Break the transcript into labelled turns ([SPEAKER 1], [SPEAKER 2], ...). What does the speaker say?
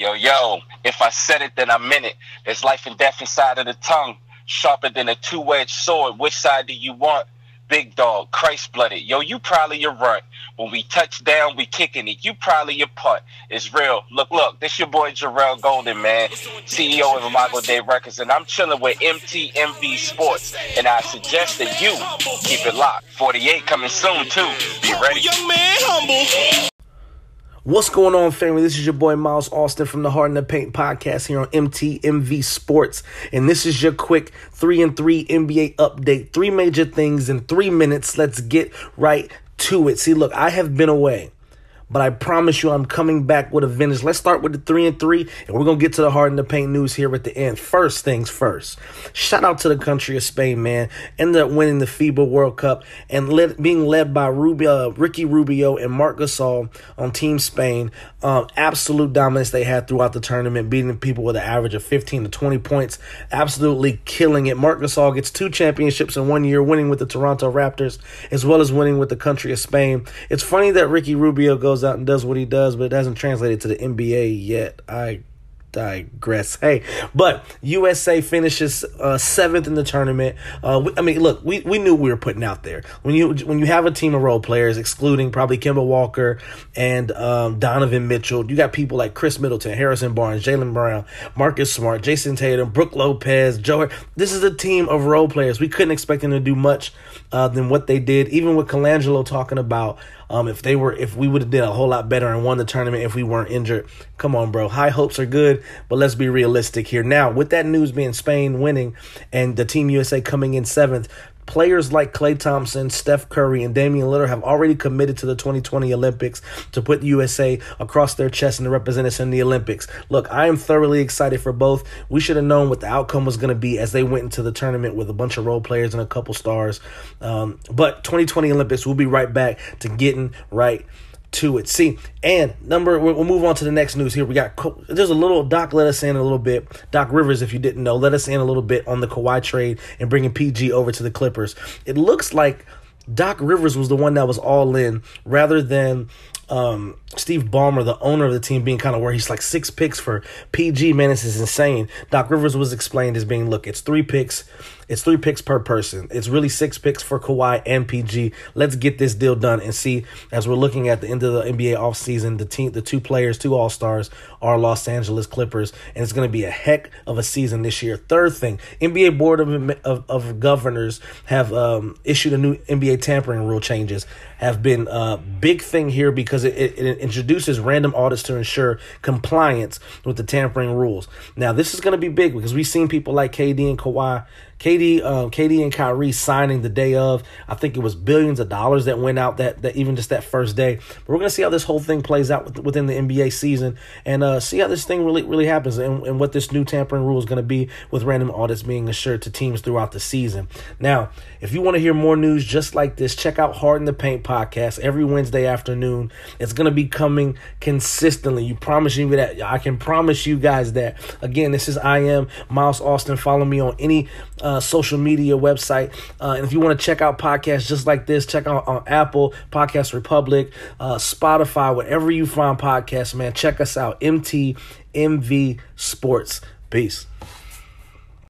[SPEAKER 1] Yo, yo, if I said it, then I meant it. There's life and death inside of the tongue, sharper than a two edged sword. Which side do you want? Big dog, Christ blooded. Yo, you probably your run. When we touch down, we kicking it. You probably your putt. It's real. Look, look, this your boy Jarrell Golden, man, CEO of Imago Dei Records, and I'm chilling with MTMV Sports. And I suggest that you keep it locked. 48 coming soon too. Be ready.
[SPEAKER 2] Young man, humble.
[SPEAKER 3] What's going on, family? This is your boy Miles Austin from the Heart in the Paint podcast here on MTMV Sports, and this is your quick three and three NBA update. Three major things in three minutes. Let's get right to it. See, look, I have been away but I promise you I'm coming back with a vengeance. Let's start with the three and three, and we're gonna get to the Heart in the Paint news here at the end. First things first. Shout out to the country of Spain, man. Ended up winning the FIBA World Cup and led, being led by uh, Ricky Rubio and Marc Gasol on Team Spain. Um, absolute dominance they had throughout the tournament, beating people with an average of 15 to 20 points. Absolutely killing it. Marc Gasol gets two championships in one year, winning with the Toronto Raptors as well as winning with the country of Spain. It's funny that Ricky Rubio goes goes out and does what he does, but it hasn't translated to the NBA yet. I digress. Hey, but USA finishes uh, seventh in the tournament. Uh, we, I mean, look, we, we knew we were putting out there when you when you have a team of role players, excluding probably Kemba Walker and um, Donovan Mitchell. You got people like Khris Middleton, Harrison Barnes, Jaylen Brown, Marcus Smart, Jayson Tatum, Brook Lopez, Joe. This is a team of role players. We couldn't expect them to do much uh, than what they did. Even with Colangelo talking about um, if they were, if we would have did a whole lot better and won the tournament if we weren't injured. Come on, bro. High hopes are good, but let's be realistic here. Now, with that news being Spain winning and the Team USA coming in seventh, Players like Klay Thompson, Steph Curry, and Damian Lillard have already committed to the 2020 Olympics to put USA across their chest and to represent us in the Olympics. Look, I am thoroughly excited for both. We should have known what the outcome was going to be as they went into the tournament with a bunch of role players and a couple stars. Um, but 2020 Olympics, we'll be right back to getting right to it. See, and number we'll move on to the next news here. We got there's a little Doc let us in a little bit. Doc Rivers, if you didn't know, let us in a little bit on the Kawhi trade and bringing PG over to the Clippers. It looks like Doc Rivers was the one that was all in rather than um, Steve Ballmer, the owner of the team, being kind of where he's like six picks for PG. Man, this is insane. Doc Rivers was explained as being, look, it's three picks it's three picks per person. It's really six picks for Kawhi and PG. Let's get this deal done and see as we're looking at the end of the NBA offseason, the team, the two players, two All Stars are Los Angeles Clippers, and it's going to be a heck of a season this year. Third thing, NBA Board of of, of Governors have um, issued a new NBA tampering rule changes. Have been a big thing here because it, it, it introduces random audits to ensure compliance with the tampering rules. Now, this is going to be big because we've seen people like KD and Kawhi KD, um, KD and Kyrie signing the day of. I think it was billions of dollars that went out that, that even just that first day. But we're gonna see how this whole thing plays out within the NBA season and uh, see how this thing really really happens and, and what this new tampering rule is gonna be with random audits being assured to teams throughout the season. Now, if you want to hear more news just like this, check out Heart in the Paint podcast every Wednesday afternoon. It's gonna be coming consistently. You promise me that I can promise you guys that. Again, this is I am Miles Austin. Follow me on any. Uh, social media website. Uh, and if you want to check out podcasts just like this, check out on Apple, Podcast Republic, uh, Spotify, wherever you find podcasts, man. Check us out. MTMV Sports. Peace.